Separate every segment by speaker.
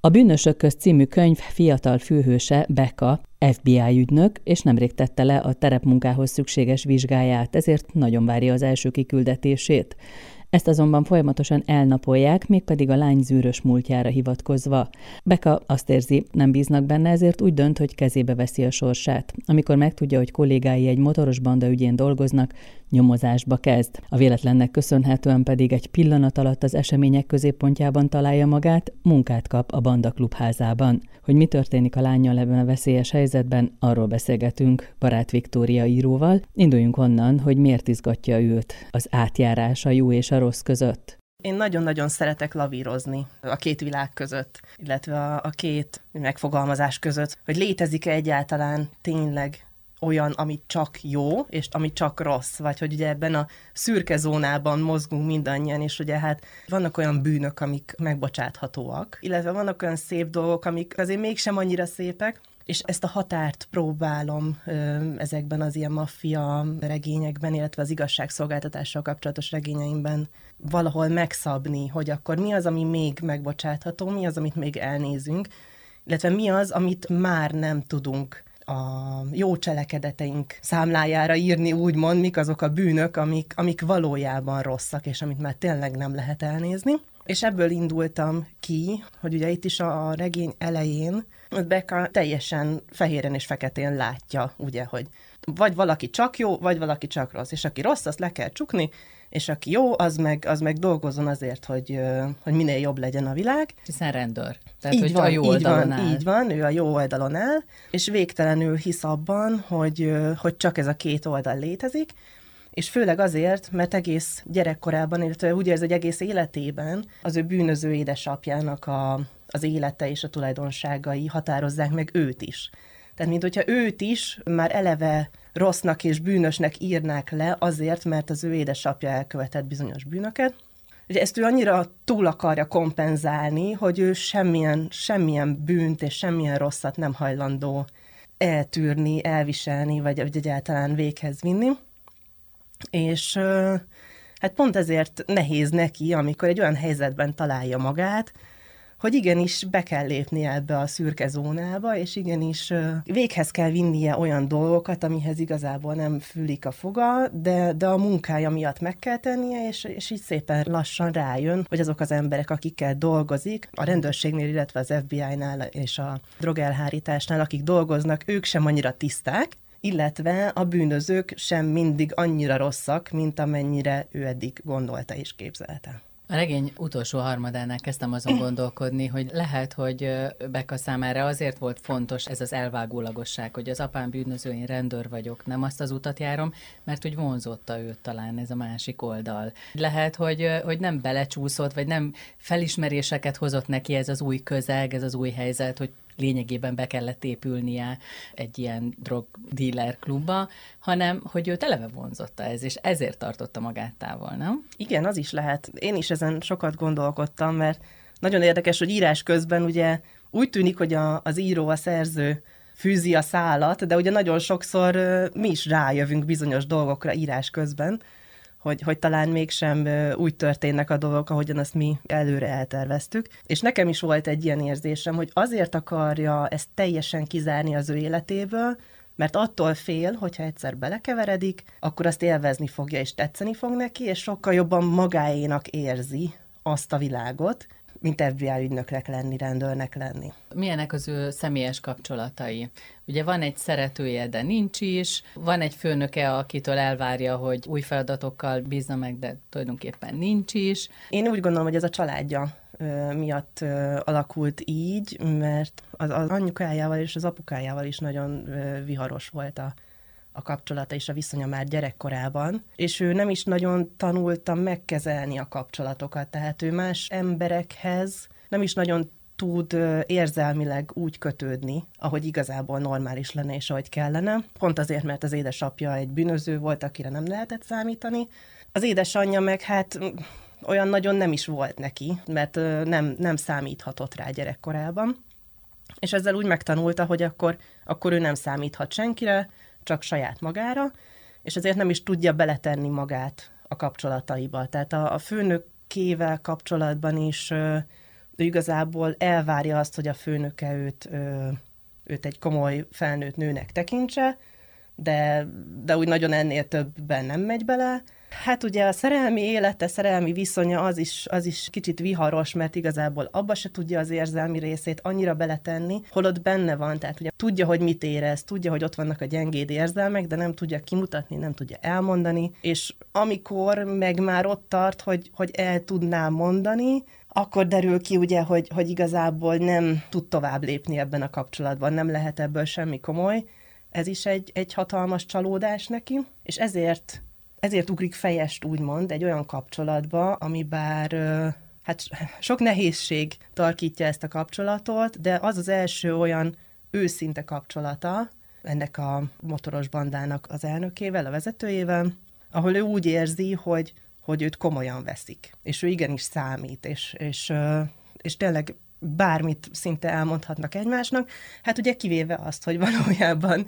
Speaker 1: A Bűnösök közt című könyv fiatal főhőse, Becca, FBI ügynök, és nemrég tette le a terepmunkához szükséges vizsgáját, ezért nagyon várja az első kiküldetését. Ezt azonban folyamatosan elnapolják, mégpedig a lány zűrös múltjára hivatkozva. Beka azt érzi, nem bíznak benne, ezért úgy dönt, hogy kezébe veszi a sorsát. Amikor megtudja, hogy kollégái egy motoros banda ügyén dolgoznak, nyomozásba kezd. A véletlennek köszönhetően pedig egy pillanat alatt az események középpontjában találja magát, munkát kap a banda klubházában. Hogy mi történik a lányjal ebben a veszélyes helyzetben, arról beszélgetünk barát Viktória íróval. Induljunk onnan, hogy miért izgatja őt az átjárás a jó és a rossz között.
Speaker 2: Én nagyon-nagyon szeretek lavírozni a két világ között, illetve a, a két megfogalmazás között, hogy létezik-e egyáltalán tényleg olyan, ami csak jó, és ami csak rossz, vagy hogy ugye ebben a szürke zónában mozgunk mindannyian, és ugye hát vannak olyan bűnök, amik megbocsáthatóak, illetve vannak olyan szép dolgok, amik azért mégsem annyira szépek, és ezt a határt próbálom ezekben az ilyen maffia regényekben, illetve az igazságszolgáltatással kapcsolatos regényeimben valahol megszabni, hogy akkor mi az, ami még megbocsátható, mi az, amit még elnézünk, illetve mi az, amit már nem tudunk a jó cselekedeteink számlájára írni, úgymond, mik azok a bűnök, amik, amik valójában rosszak, és amit már tényleg nem lehet elnézni. És ebből indultam ki, hogy ugye itt is a regény elején Becca teljesen fehéren és feketén látja, ugye, hogy vagy valaki csak jó, vagy valaki csak rossz, és aki rossz, azt le kell csukni, és aki jó, az meg, az meg dolgozon azért, hogy, hogy minél jobb legyen a világ.
Speaker 1: Hiszen rendőr. Tehát,
Speaker 2: így
Speaker 1: hogy
Speaker 2: van,
Speaker 1: a jó oldalon
Speaker 2: van,
Speaker 1: áll.
Speaker 2: Így van, ő a jó oldalon áll, és végtelenül hisz abban, hogy, hogy csak ez a két oldal létezik, és főleg azért, mert egész gyerekkorában, illetve úgy érzi, hogy egész életében az ő bűnöző édesapjának a, az élete és a tulajdonságai határozzák meg őt is. Tehát, mint hogyha őt is már eleve rossznak és bűnösnek írnák le azért, mert az ő édesapja elkövetett bizonyos bűnöket. Ugye ezt ő annyira túl akarja kompenzálni, hogy ő semmilyen, semmilyen bűnt és semmilyen rosszat nem hajlandó eltűrni, elviselni, vagy, vagy egyáltalán véghez vinni. És hát pont ezért nehéz neki, amikor egy olyan helyzetben találja magát, hogy igenis be kell lépnie ebbe a szürke zónába, és igenis véghez kell vinnie olyan dolgokat, amihez igazából nem fülik a foga, de, de a munkája miatt meg kell tennie, és, és így szépen lassan rájön, hogy azok az emberek, akikkel dolgozik, a rendőrségnél, illetve az FBI-nál és a drogelhárításnál, akik dolgoznak, ők sem annyira tiszták, illetve a bűnözők sem mindig annyira rosszak, mint amennyire ő eddig gondolta és képzelte.
Speaker 1: A regény utolsó harmadánál kezdtem azon gondolkodni, hogy lehet, hogy Beka számára azért volt fontos ez az elvágólagosság, hogy az apám bűnöző, én rendőr vagyok, nem azt az utat járom, mert hogy vonzotta őt talán ez a másik oldal. Lehet, hogy, hogy nem belecsúszott, vagy nem felismeréseket hozott neki ez az új közeg, ez az új helyzet, hogy lényegében be kellett épülnie egy ilyen drogdíler klubba, hanem hogy őt eleve vonzotta ez, és ezért tartotta magát távol, nem?
Speaker 2: Igen, az is lehet. Én is ezen sokat gondolkodtam, mert nagyon érdekes, hogy írás közben ugye úgy tűnik, hogy a, az író, a szerző fűzi a szálat, de ugye nagyon sokszor mi is rájövünk bizonyos dolgokra írás közben, hogy, hogy talán mégsem úgy történnek a dolgok, ahogyan azt mi előre elterveztük. És nekem is volt egy ilyen érzésem, hogy azért akarja ezt teljesen kizárni az ő életéből, mert attól fél, hogyha egyszer belekeveredik, akkor azt élvezni fogja és tetszeni fog neki, és sokkal jobban magáénak érzi azt a világot, mint FBI ügynöknek lenni, rendőrnek lenni.
Speaker 1: Milyenek az ő személyes kapcsolatai? Ugye van egy szeretője, de nincs is, van egy főnöke, akitől elvárja, hogy új feladatokkal bízna meg, de tulajdonképpen nincs is.
Speaker 2: Én úgy gondolom, hogy ez a családja miatt alakult így, mert az, az anyukájával és az apukájával is nagyon viharos volt a a kapcsolata és a viszonya már gyerekkorában, és ő nem is nagyon tanulta megkezelni a kapcsolatokat, tehát ő más emberekhez nem is nagyon tud érzelmileg úgy kötődni, ahogy igazából normális lenne és ahogy kellene. Pont azért, mert az édesapja egy bűnöző volt, akire nem lehetett számítani. Az édesanyja meg hát olyan nagyon nem is volt neki, mert nem, nem számíthatott rá gyerekkorában. És ezzel úgy megtanulta, hogy akkor, akkor ő nem számíthat senkire, csak saját magára, és ezért nem is tudja beletenni magát a kapcsolataiba. Tehát a, a főnökével kapcsolatban is ő igazából elvárja azt, hogy a főnöke őt, őt egy komoly felnőtt nőnek tekintse, de, de úgy nagyon ennél többben nem megy bele. Hát ugye a szerelmi élete, szerelmi viszonya az is, az is kicsit viharos, mert igazából abba se tudja az érzelmi részét annyira beletenni, holott benne van, tehát ugye tudja, hogy mit érez, tudja, hogy ott vannak a gyengéd érzelmek, de nem tudja kimutatni, nem tudja elmondani, és amikor meg már ott tart, hogy, hogy el tudná mondani, akkor derül ki ugye, hogy, hogy igazából nem tud tovább lépni ebben a kapcsolatban, nem lehet ebből semmi komoly. Ez is egy, egy hatalmas csalódás neki, és ezért, ezért ugrik fejest, úgymond, egy olyan kapcsolatba, ami bár hát sok nehézség tarkítja ezt a kapcsolatot, de az az első olyan őszinte kapcsolata ennek a motoros bandának az elnökével, a vezetőjével, ahol ő úgy érzi, hogy hogy őt komolyan veszik, és ő igenis számít, és, és, és tényleg bármit szinte elmondhatnak egymásnak, hát ugye kivéve azt, hogy valójában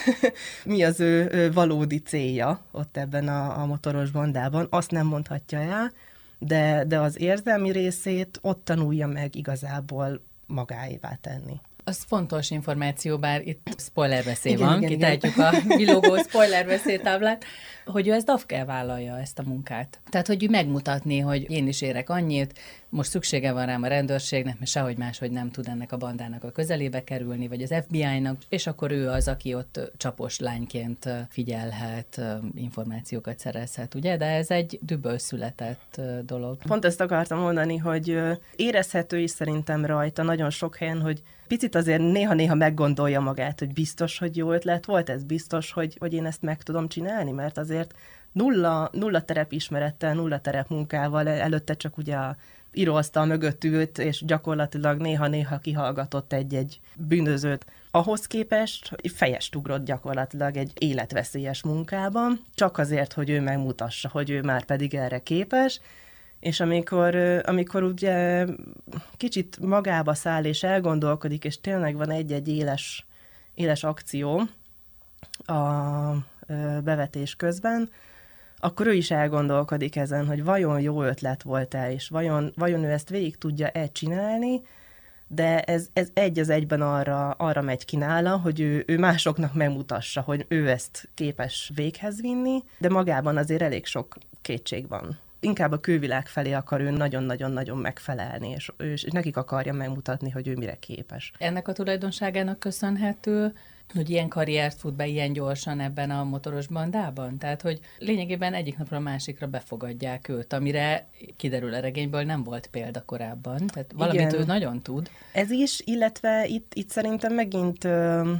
Speaker 2: mi az ő valódi célja ott ebben a, a motoros bandában, azt nem mondhatja el, de, de az érzelmi részét ott tanulja meg igazából magáévá tenni.
Speaker 1: Az fontos információ, bár itt spoiler veszély igen, van, igen, a vilogó spoiler veszélytáblát, hogy ő ezt DAF vállalja, ezt a munkát. Tehát, hogy ő megmutatni, hogy én is érek annyit, most szüksége van rám a rendőrségnek, mert sehogy máshogy nem tud ennek a bandának a közelébe kerülni, vagy az FBI-nak, és akkor ő az, aki ott csapos lányként figyelhet, információkat szerezhet, ugye? De ez egy düböl született dolog.
Speaker 2: Pont ezt akartam mondani, hogy érezhető is szerintem rajta nagyon sok helyen, hogy picit azért néha-néha meggondolja magát, hogy biztos, hogy jó ötlet volt ez, biztos, hogy, hogy én ezt meg tudom csinálni, mert azért nulla, nulla terep ismerettel, nulla terep munkával, előtte csak ugye a íróasztal mögött ült, és gyakorlatilag néha-néha kihallgatott egy-egy bűnözőt. Ahhoz képest fejest ugrott gyakorlatilag egy életveszélyes munkában, csak azért, hogy ő megmutassa, hogy ő már pedig erre képes, és amikor, amikor ugye kicsit magába száll és elgondolkodik, és tényleg van egy-egy éles, éles akció a bevetés közben, akkor ő is elgondolkodik ezen, hogy vajon jó ötlet volt-e, és vajon, vajon ő ezt végig tudja-e csinálni, de ez, ez egy az egyben arra, arra megy ki nála, hogy ő, ő másoknak megmutassa, hogy ő ezt képes véghez vinni, de magában azért elég sok kétség van inkább a külvilág felé akar ő nagyon-nagyon-nagyon megfelelni, és, és nekik akarja megmutatni, hogy ő mire képes.
Speaker 1: Ennek a tulajdonságának köszönhető, hogy ilyen karriert fut be ilyen gyorsan ebben a motoros bandában? Tehát, hogy lényegében egyik napra a másikra befogadják őt, amire kiderül a regényből nem volt példa korábban. Tehát valamit Igen. ő nagyon tud.
Speaker 2: Ez is, illetve itt, itt szerintem megint ö,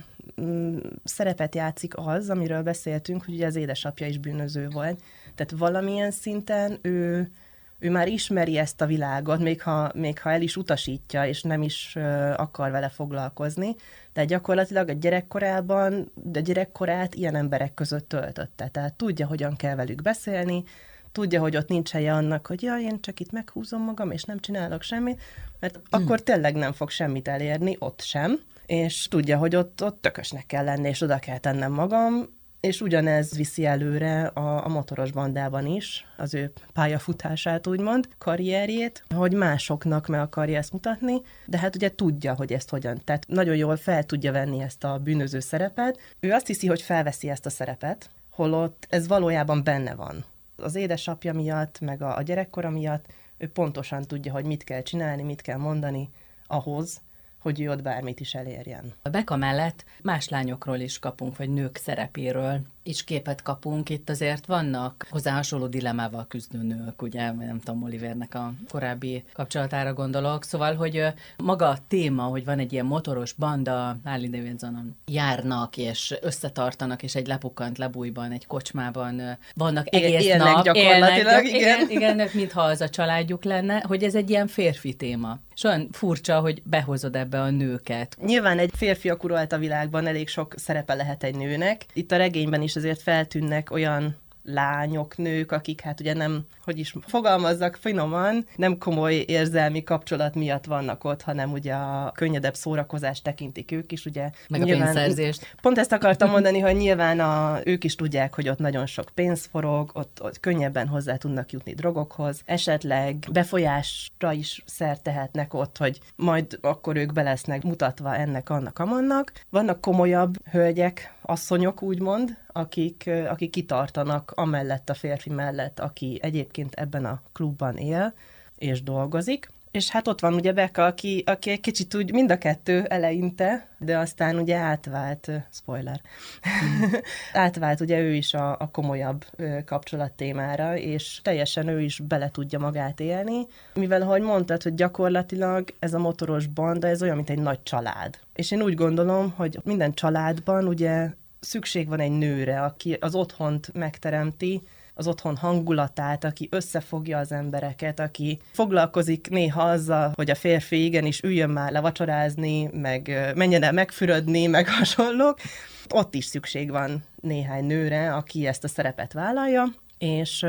Speaker 2: szerepet játszik az, amiről beszéltünk, hogy ugye az édesapja is bűnöző volt. Tehát valamilyen szinten ő, ő már ismeri ezt a világot, még ha, még ha el is utasítja, és nem is uh, akar vele foglalkozni, de gyakorlatilag a gyerekkorában, de gyerekkorát ilyen emberek között töltötte. Tehát tudja, hogyan kell velük beszélni, tudja, hogy ott nincs helye annak, hogy ja, én csak itt meghúzom magam, és nem csinálok semmit, mert hmm. akkor tényleg nem fog semmit elérni, ott sem, és tudja, hogy ott, ott tökösnek kell lenni, és oda kell tennem magam, és ugyanez viszi előre a, a motoros bandában is, az ő pályafutását úgymond, karrierjét, hogy másoknak meg akarja ezt mutatni, de hát ugye tudja, hogy ezt hogyan. Tehát nagyon jól fel tudja venni ezt a bűnöző szerepet. Ő azt hiszi, hogy felveszi ezt a szerepet, holott ez valójában benne van. Az édesapja miatt, meg a, a gyerekkora miatt ő pontosan tudja, hogy mit kell csinálni, mit kell mondani ahhoz, hogy ő ott bármit is elérjen.
Speaker 1: A Beka mellett más lányokról is kapunk, vagy nők szerepéről is képet kapunk. Itt azért vannak hozzá hasonló dilemával küzdő nők, ugye, nem tudom, Olivernek a korábbi kapcsolatára gondolok. Szóval, hogy maga a téma, hogy van egy ilyen motoros banda, Harley Davidsonon járnak, és összetartanak, és egy lepukkant lebújban, egy kocsmában vannak egész élnek nap.
Speaker 2: gyakorlatilag, élnek, igen.
Speaker 1: igen. Igen, mintha az a családjuk lenne, hogy ez egy ilyen férfi téma. És olyan furcsa, hogy behozod ebbe a nőket.
Speaker 2: Nyilván egy férfi uralt a világban elég sok szerepe lehet egy nőnek. Itt a regényben is azért feltűnnek olyan lányok, nők, akik hát ugye nem, hogy is fogalmazzak finoman, nem komoly érzelmi kapcsolat miatt vannak ott, hanem ugye a könnyedebb szórakozást tekintik ők is, ugye.
Speaker 1: Meg nyilván, a pénzszerzést.
Speaker 2: Pont ezt akartam mondani, hogy nyilván a, ők is tudják, hogy ott nagyon sok pénz forog, ott, ott könnyebben hozzá tudnak jutni drogokhoz, esetleg befolyásra is szert tehetnek ott, hogy majd akkor ők belesznek mutatva ennek, annak, amannak. Vannak komolyabb hölgyek, asszonyok úgymond, akik, akik kitartanak amellett a férfi mellett, aki egyébként ebben a klubban él és dolgozik. És hát ott van ugye Becca, aki, aki egy kicsit úgy mind a kettő eleinte, de aztán ugye átvált, spoiler, átvált ugye ő is a, a komolyabb kapcsolat témára, és teljesen ő is bele tudja magát élni, mivel ahogy mondtad, hogy gyakorlatilag ez a motoros banda, ez olyan, mint egy nagy család. És én úgy gondolom, hogy minden családban ugye szükség van egy nőre, aki az otthont megteremti, az otthon hangulatát, aki összefogja az embereket, aki foglalkozik néha azzal, hogy a férfi igenis üljön már levacsorázni, meg menjen el megfürödni, meg hasonlók. Ott is szükség van néhány nőre, aki ezt a szerepet vállalja, és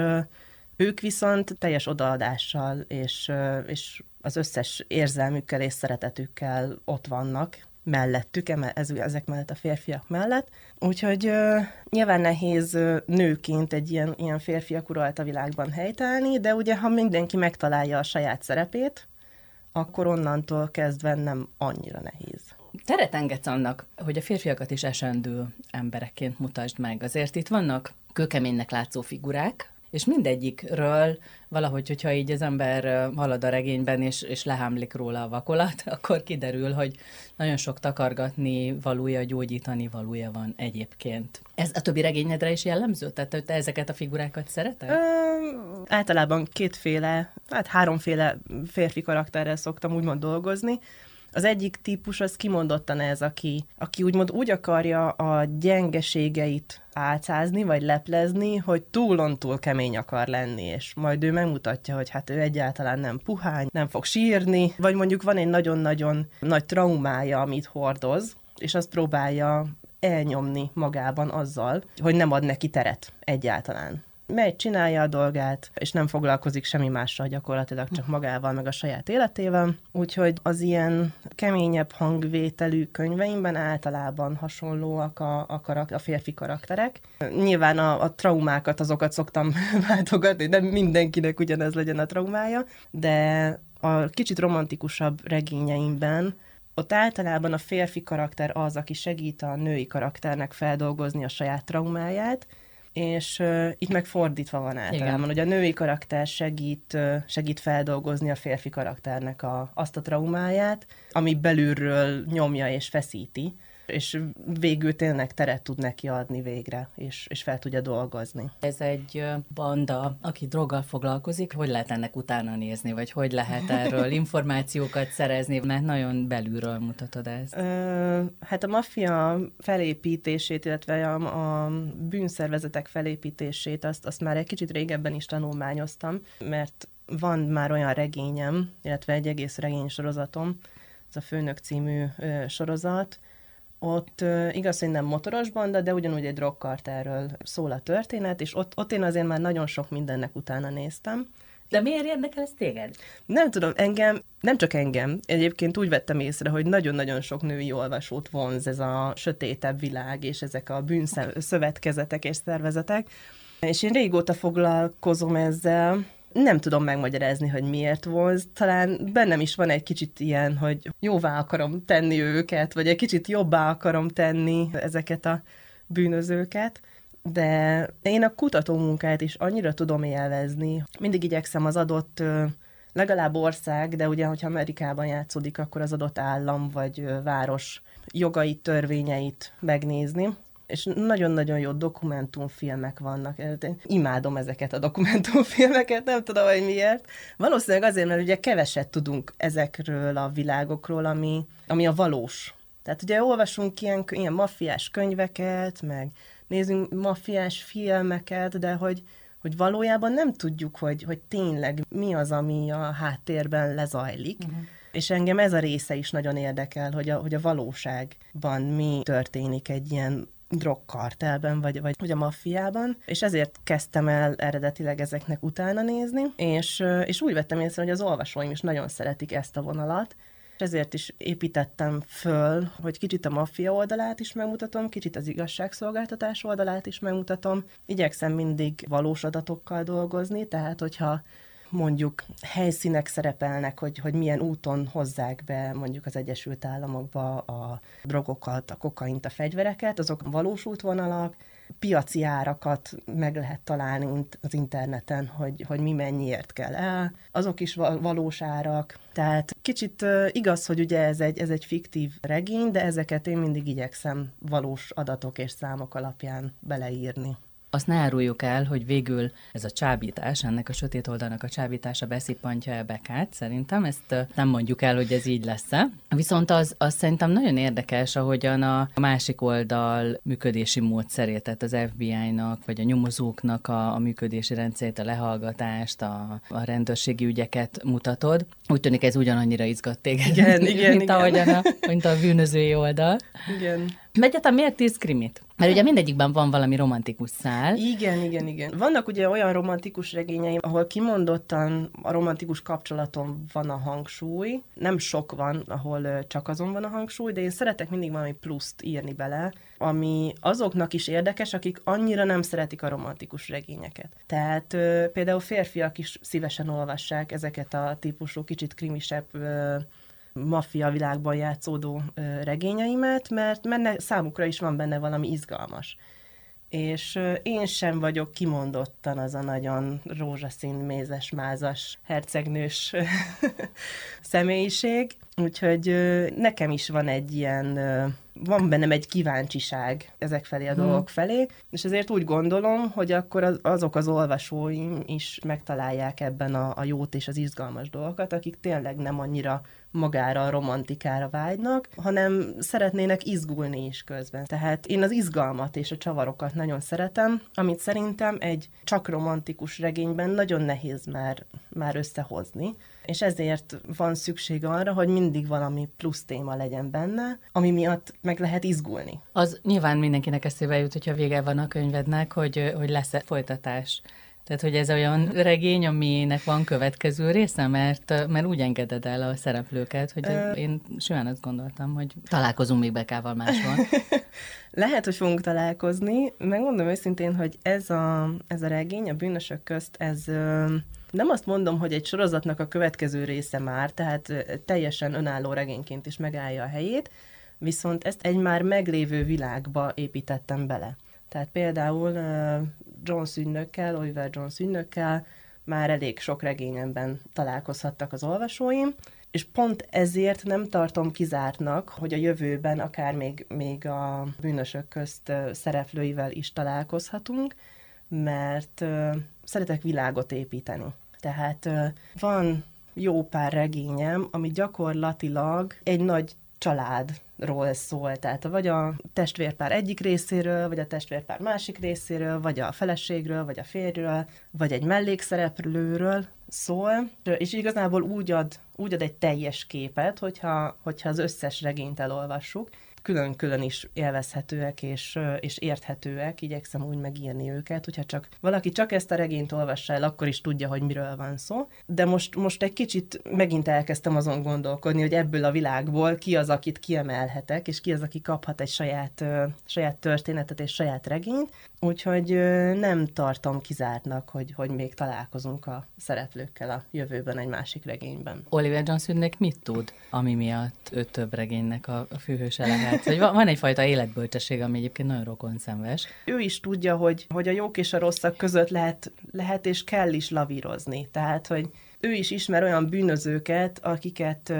Speaker 2: ők viszont teljes odaadással és, és az összes érzelmükkel és szeretetükkel ott vannak, mellettük, ezek mellett a férfiak mellett. Úgyhogy uh, nyilván nehéz uh, nőként egy ilyen, ilyen férfiak uralta világban helytállni, de ugye ha mindenki megtalálja a saját szerepét, akkor onnantól kezdve nem annyira nehéz.
Speaker 1: Teret engedsz annak, hogy a férfiakat is esendő emberekként mutasd meg. Azért itt vannak kőkeménynek látszó figurák, és mindegyikről valahogy, hogyha így az ember halad a regényben, és, és lehámlik róla a vakolat, akkor kiderül, hogy nagyon sok takargatni valója, gyógyítani valója van egyébként. Ez a többi regényedre is jellemző? Tehát te ezeket a figurákat szereted? Ö,
Speaker 2: általában kétféle, hát háromféle férfi karakterrel szoktam úgymond dolgozni. Az egyik típus az kimondottan ez, aki, aki úgymond úgy akarja a gyengeségeit álcázni, vagy leplezni, hogy túlon túl kemény akar lenni, és majd ő megmutatja, hogy hát ő egyáltalán nem puhány, nem fog sírni, vagy mondjuk van egy nagyon-nagyon nagy traumája, amit hordoz, és azt próbálja elnyomni magában azzal, hogy nem ad neki teret egyáltalán megy, csinálja a dolgát, és nem foglalkozik semmi mással gyakorlatilag, csak magával, meg a saját életével. Úgyhogy az ilyen keményebb hangvételű könyveimben általában hasonlóak a, a, karak, a férfi karakterek. Nyilván a, a traumákat, azokat szoktam váltogatni, de mindenkinek ugyanez legyen a traumája, de a kicsit romantikusabb regényeimben ott általában a férfi karakter az, aki segít a női karakternek feldolgozni a saját traumáját, és uh, itt meg fordítva van általában, Igen. hogy a női karakter segít, uh, segít feldolgozni a férfi karakternek a, azt a traumáját, ami belülről nyomja és feszíti, és végül tényleg teret tud neki adni végre, és, és fel tudja dolgozni.
Speaker 1: Ez egy banda, aki droggal foglalkozik, hogy lehet ennek utána nézni, vagy hogy lehet erről információkat szerezni, mert nagyon belülről mutatod ezt. Ö,
Speaker 2: hát a maffia felépítését, illetve a, a bűnszervezetek felépítését, azt, azt már egy kicsit régebben is tanulmányoztam, mert van már olyan regényem, illetve egy egész regénysorozatom, ez a Főnök című ö, sorozat, ott igaz, hogy nem motoros banda, de ugyanúgy egy drogkarterről szól a történet, és ott, ott én azért már nagyon sok mindennek utána néztem.
Speaker 1: De miért érdekel ez téged?
Speaker 2: Nem tudom, engem, nem csak engem, egyébként úgy vettem észre, hogy nagyon-nagyon sok női olvasót vonz ez a sötétebb világ, és ezek a bűnszövetkezetek és szervezetek. És én régóta foglalkozom ezzel, nem tudom megmagyarázni, hogy miért volt. Talán bennem is van egy kicsit ilyen, hogy jóvá akarom tenni őket, vagy egy kicsit jobbá akarom tenni ezeket a bűnözőket de én a kutató munkát is annyira tudom élvezni. Mindig igyekszem az adott legalább ország, de ugye, hogyha Amerikában játszódik, akkor az adott állam vagy város jogait, törvényeit megnézni és nagyon-nagyon jó dokumentumfilmek vannak. Én imádom ezeket a dokumentumfilmeket, nem tudom, hogy miért. Valószínűleg azért, mert ugye keveset tudunk ezekről a világokról, ami, ami a valós. Tehát ugye olvasunk ilyen, ilyen maffiás könyveket, meg nézünk maffiás filmeket, de hogy, hogy valójában nem tudjuk, hogy, hogy tényleg mi az, ami a háttérben lezajlik. Uh-huh. És engem ez a része is nagyon érdekel, hogy a, hogy a valóságban mi történik egy ilyen drogkartelben, vagy, vagy, vagy a maffiában, és ezért kezdtem el eredetileg ezeknek utána nézni, és, és úgy vettem észre, hogy az olvasóim is nagyon szeretik ezt a vonalat, ezért is építettem föl, hogy kicsit a maffia oldalát is megmutatom, kicsit az igazságszolgáltatás oldalát is megmutatom. Igyekszem mindig valós adatokkal dolgozni, tehát hogyha mondjuk helyszínek szerepelnek, hogy, hogy milyen úton hozzák be mondjuk az Egyesült Államokba a drogokat, a kokaint, a fegyvereket, azok valós útvonalak, piaci árakat meg lehet találni az interneten, hogy, hogy mi mennyiért kell el, azok is valós árak. Tehát kicsit igaz, hogy ugye ez egy, ez egy fiktív regény, de ezeket én mindig igyekszem valós adatok és számok alapján beleírni.
Speaker 1: Azt ne áruljuk el, hogy végül ez a csábítás, ennek a sötét oldalnak a csábítása beszippantja el Bekát, szerintem. Ezt nem mondjuk el, hogy ez így lesz-e. Viszont az, az szerintem nagyon érdekes, ahogyan a másik oldal működési módszerét, tehát az FBI-nak, vagy a nyomozóknak a, a működési rendszerét, a lehallgatást, a, a rendőrségi ügyeket mutatod. Úgy tűnik ez ugyanannyira izgat téged,
Speaker 2: igen, igen,
Speaker 1: mint,
Speaker 2: igen.
Speaker 1: Ahogyan a, mint a bűnözői oldal.
Speaker 2: Igen.
Speaker 1: Egyáltalán miért tíz krimit? Mert ugye mindegyikben van valami romantikus szál.
Speaker 2: Igen, igen, igen. Vannak ugye olyan romantikus regényeim, ahol kimondottan a romantikus kapcsolaton van a hangsúly. Nem sok van, ahol csak azon van a hangsúly, de én szeretek mindig valami pluszt írni bele, ami azoknak is érdekes, akik annyira nem szeretik a romantikus regényeket. Tehát például férfiak is szívesen olvassák ezeket a típusú, kicsit krimisebb maffia világban játszódó regényeimet, mert menne, számukra is van benne valami izgalmas. És én sem vagyok kimondottan az a nagyon rózsaszín, mézes, mázas, hercegnős személyiség, úgyhogy nekem is van egy ilyen, van bennem egy kíváncsiság ezek felé a hmm. dolgok felé, és ezért úgy gondolom, hogy akkor az, azok az olvasóim is megtalálják ebben a, a jót és az izgalmas dolgokat, akik tényleg nem annyira magára a romantikára vágynak, hanem szeretnének izgulni is közben. Tehát én az izgalmat és a csavarokat nagyon szeretem, amit szerintem egy csak romantikus regényben nagyon nehéz már, már összehozni, és ezért van szükség arra, hogy mindig valami plusz téma legyen benne, ami miatt meg lehet izgulni.
Speaker 1: Az nyilván mindenkinek eszébe jut, hogyha vége van a könyvednek, hogy, hogy lesz-e folytatás. Tehát, hogy ez olyan regény, aminek van következő része, mert, mert úgy engeded el a szereplőket, hogy Ö... én simán azt gondoltam, hogy találkozunk még Bekával máshol.
Speaker 2: Lehet, hogy fogunk találkozni. Megmondom őszintén, hogy ez a, ez a regény, a bűnösök közt, ez nem azt mondom, hogy egy sorozatnak a következő része már, tehát teljesen önálló regényként is megállja a helyét, viszont ezt egy már meglévő világba építettem bele. Tehát például Jones ügynökkel, Oliver Jones ügynökkel már elég sok regényemben találkozhattak az olvasóim, és pont ezért nem tartom kizártnak, hogy a jövőben akár még, még a bűnösök közt szereplőivel is találkozhatunk, mert szeretek világot építeni. Tehát van jó pár regényem, ami gyakorlatilag egy nagy családról szól, tehát vagy a testvérpár egyik részéről, vagy a testvérpár másik részéről, vagy a feleségről, vagy a férjről, vagy egy mellékszereplőről szól, és igazából úgy ad, úgy ad egy teljes képet, hogyha, hogyha az összes regényt elolvassuk, külön-külön is élvezhetőek és, és érthetőek, igyekszem úgy megírni őket, hogyha csak valaki csak ezt a regényt olvassa el, akkor is tudja, hogy miről van szó. De most, most egy kicsit megint elkezdtem azon gondolkodni, hogy ebből a világból ki az, akit kiemelhetek, és ki az, aki kaphat egy saját, saját történetet és saját regényt. Úgyhogy nem tartom kizártnak, hogy, hogy még találkozunk a szereplőkkel a jövőben egy másik regényben.
Speaker 1: Oliver Johnsonnek mit tud, ami miatt ő több regénynek a, a főhőse lehet? Hogy van egyfajta életbölcsesség, ami egyébként nagyon rokon szemves.
Speaker 2: Ő is tudja, hogy, hogy a jók és a rosszak között lehet, lehet és kell is lavírozni. Tehát, hogy ő is ismer olyan bűnözőket, akiket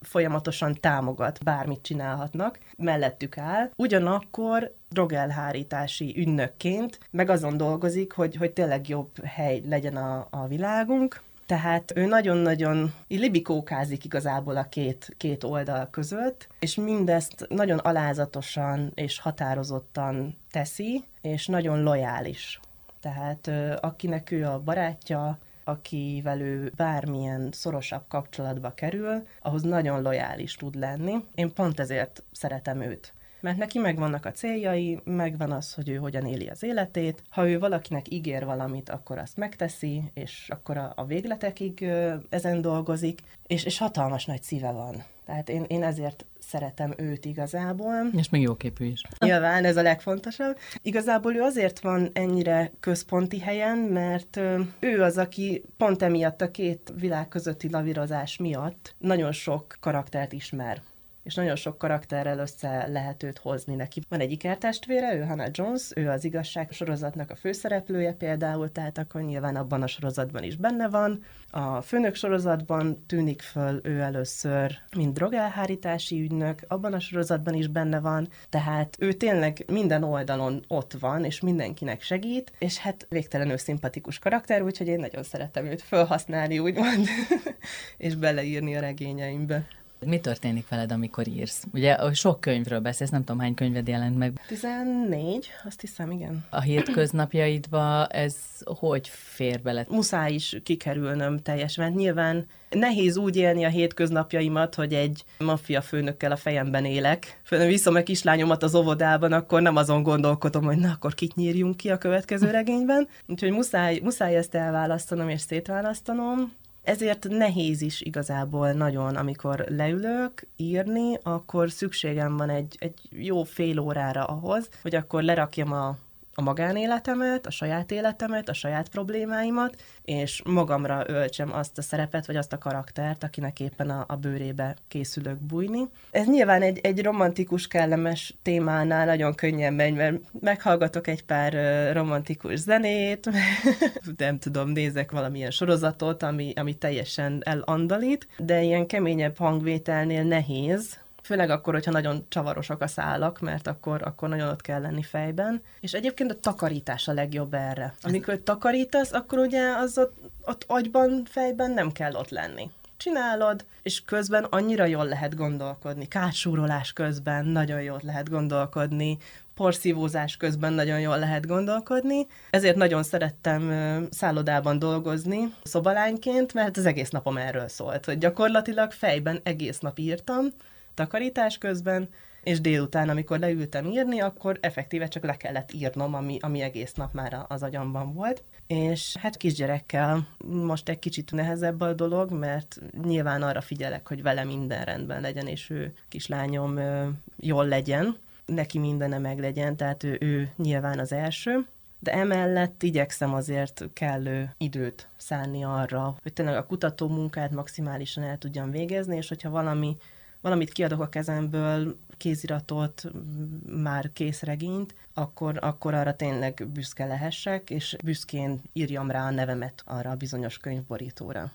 Speaker 2: folyamatosan támogat, bármit csinálhatnak, mellettük áll. Ugyanakkor drogelhárítási ünnökként meg azon dolgozik, hogy, hogy tényleg jobb hely legyen a, a világunk, tehát ő nagyon-nagyon libikókázik igazából a két, két oldal között, és mindezt nagyon alázatosan és határozottan teszi, és nagyon lojális. Tehát akinek ő a barátja, akivel ő bármilyen szorosabb kapcsolatba kerül, ahhoz nagyon lojális tud lenni. Én pont ezért szeretem őt Mert neki megvannak a céljai, megvan az, hogy ő hogyan éli az életét. Ha ő valakinek ígér valamit, akkor azt megteszi, és akkor a, a végletekig ezen dolgozik, és, és hatalmas nagy szíve van. Tehát én, én ezért szeretem őt igazából.
Speaker 1: És még jóképű is.
Speaker 2: Nyilván ez a legfontosabb. Igazából ő azért van ennyire központi helyen, mert ő az, aki pont emiatt a két világ közötti lavírozás miatt nagyon sok karaktert ismer és nagyon sok karakterrel össze lehet őt hozni neki. Van egy ikertestvére, ő Hannah Jones, ő az igazság sorozatnak a főszereplője például, tehát akkor nyilván abban a sorozatban is benne van. A főnök sorozatban tűnik föl ő először, mint drogelhárítási ügynök, abban a sorozatban is benne van, tehát ő tényleg minden oldalon ott van, és mindenkinek segít, és hát végtelenül szimpatikus karakter, úgyhogy én nagyon szeretem őt felhasználni, úgymond, és beleírni a regényeimbe.
Speaker 1: Mi történik veled, amikor írsz? Ugye sok könyvről beszélsz, nem tudom hány könyved jelent meg.
Speaker 2: 14, azt hiszem, igen.
Speaker 1: A hétköznapjaidba ez hogy fér bele?
Speaker 2: Muszáj is kikerülnöm teljesen, mert nyilván nehéz úgy élni a hétköznapjaimat, hogy egy maffia főnökkel a fejemben élek. Főleg viszom a kislányomat az óvodában, akkor nem azon gondolkodom, hogy na, akkor kit nyírjunk ki a következő regényben. Úgyhogy muszáj, muszáj ezt elválasztanom és szétválasztanom. Ezért nehéz is igazából nagyon, amikor leülök írni, akkor szükségem van egy, egy jó fél órára ahhoz, hogy akkor lerakjam a a magánéletemet, a saját életemet, a saját problémáimat, és magamra öltsem azt a szerepet, vagy azt a karaktert, akinek éppen a, a bőrébe készülök bújni. Ez nyilván egy, egy romantikus, kellemes témánál nagyon könnyen megy, mert meghallgatok egy pár romantikus zenét, nem tudom, nézek valamilyen sorozatot, ami, ami teljesen elandalít, de ilyen keményebb hangvételnél nehéz, Főleg akkor, hogyha nagyon csavarosak a szálak, mert akkor, akkor nagyon ott kell lenni fejben. És egyébként a takarítás a legjobb erre. Amikor takarítasz, akkor ugye az ott, ott agyban, fejben nem kell ott lenni csinálod, és közben annyira jól lehet gondolkodni. Kársúrolás közben nagyon jól lehet gondolkodni, porszívózás közben nagyon jól lehet gondolkodni. Ezért nagyon szerettem szállodában dolgozni szobalányként, mert az egész napom erről szólt, hogy gyakorlatilag fejben egész nap írtam, takarítás közben, és délután, amikor leültem írni, akkor effektíve csak le kellett írnom, ami, ami egész nap már az agyamban volt. És hát kisgyerekkel most egy kicsit nehezebb a dolog, mert nyilván arra figyelek, hogy vele minden rendben legyen, és ő kislányom jól legyen, neki mindene meg legyen, tehát ő, ő nyilván az első de emellett igyekszem azért kellő időt szánni arra, hogy tényleg a kutató munkát maximálisan el tudjam végezni, és hogyha valami valamit kiadok a kezemből, kéziratot, már készregényt, akkor, akkor arra tényleg büszke lehessek, és büszkén írjam rá a nevemet arra a bizonyos könyvborítóra.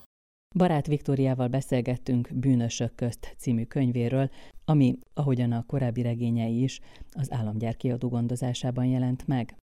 Speaker 1: Barát Viktóriával beszélgettünk Bűnösök közt című könyvéről, ami, ahogyan a korábbi regényei is, az államgyár kiadó gondozásában jelent meg.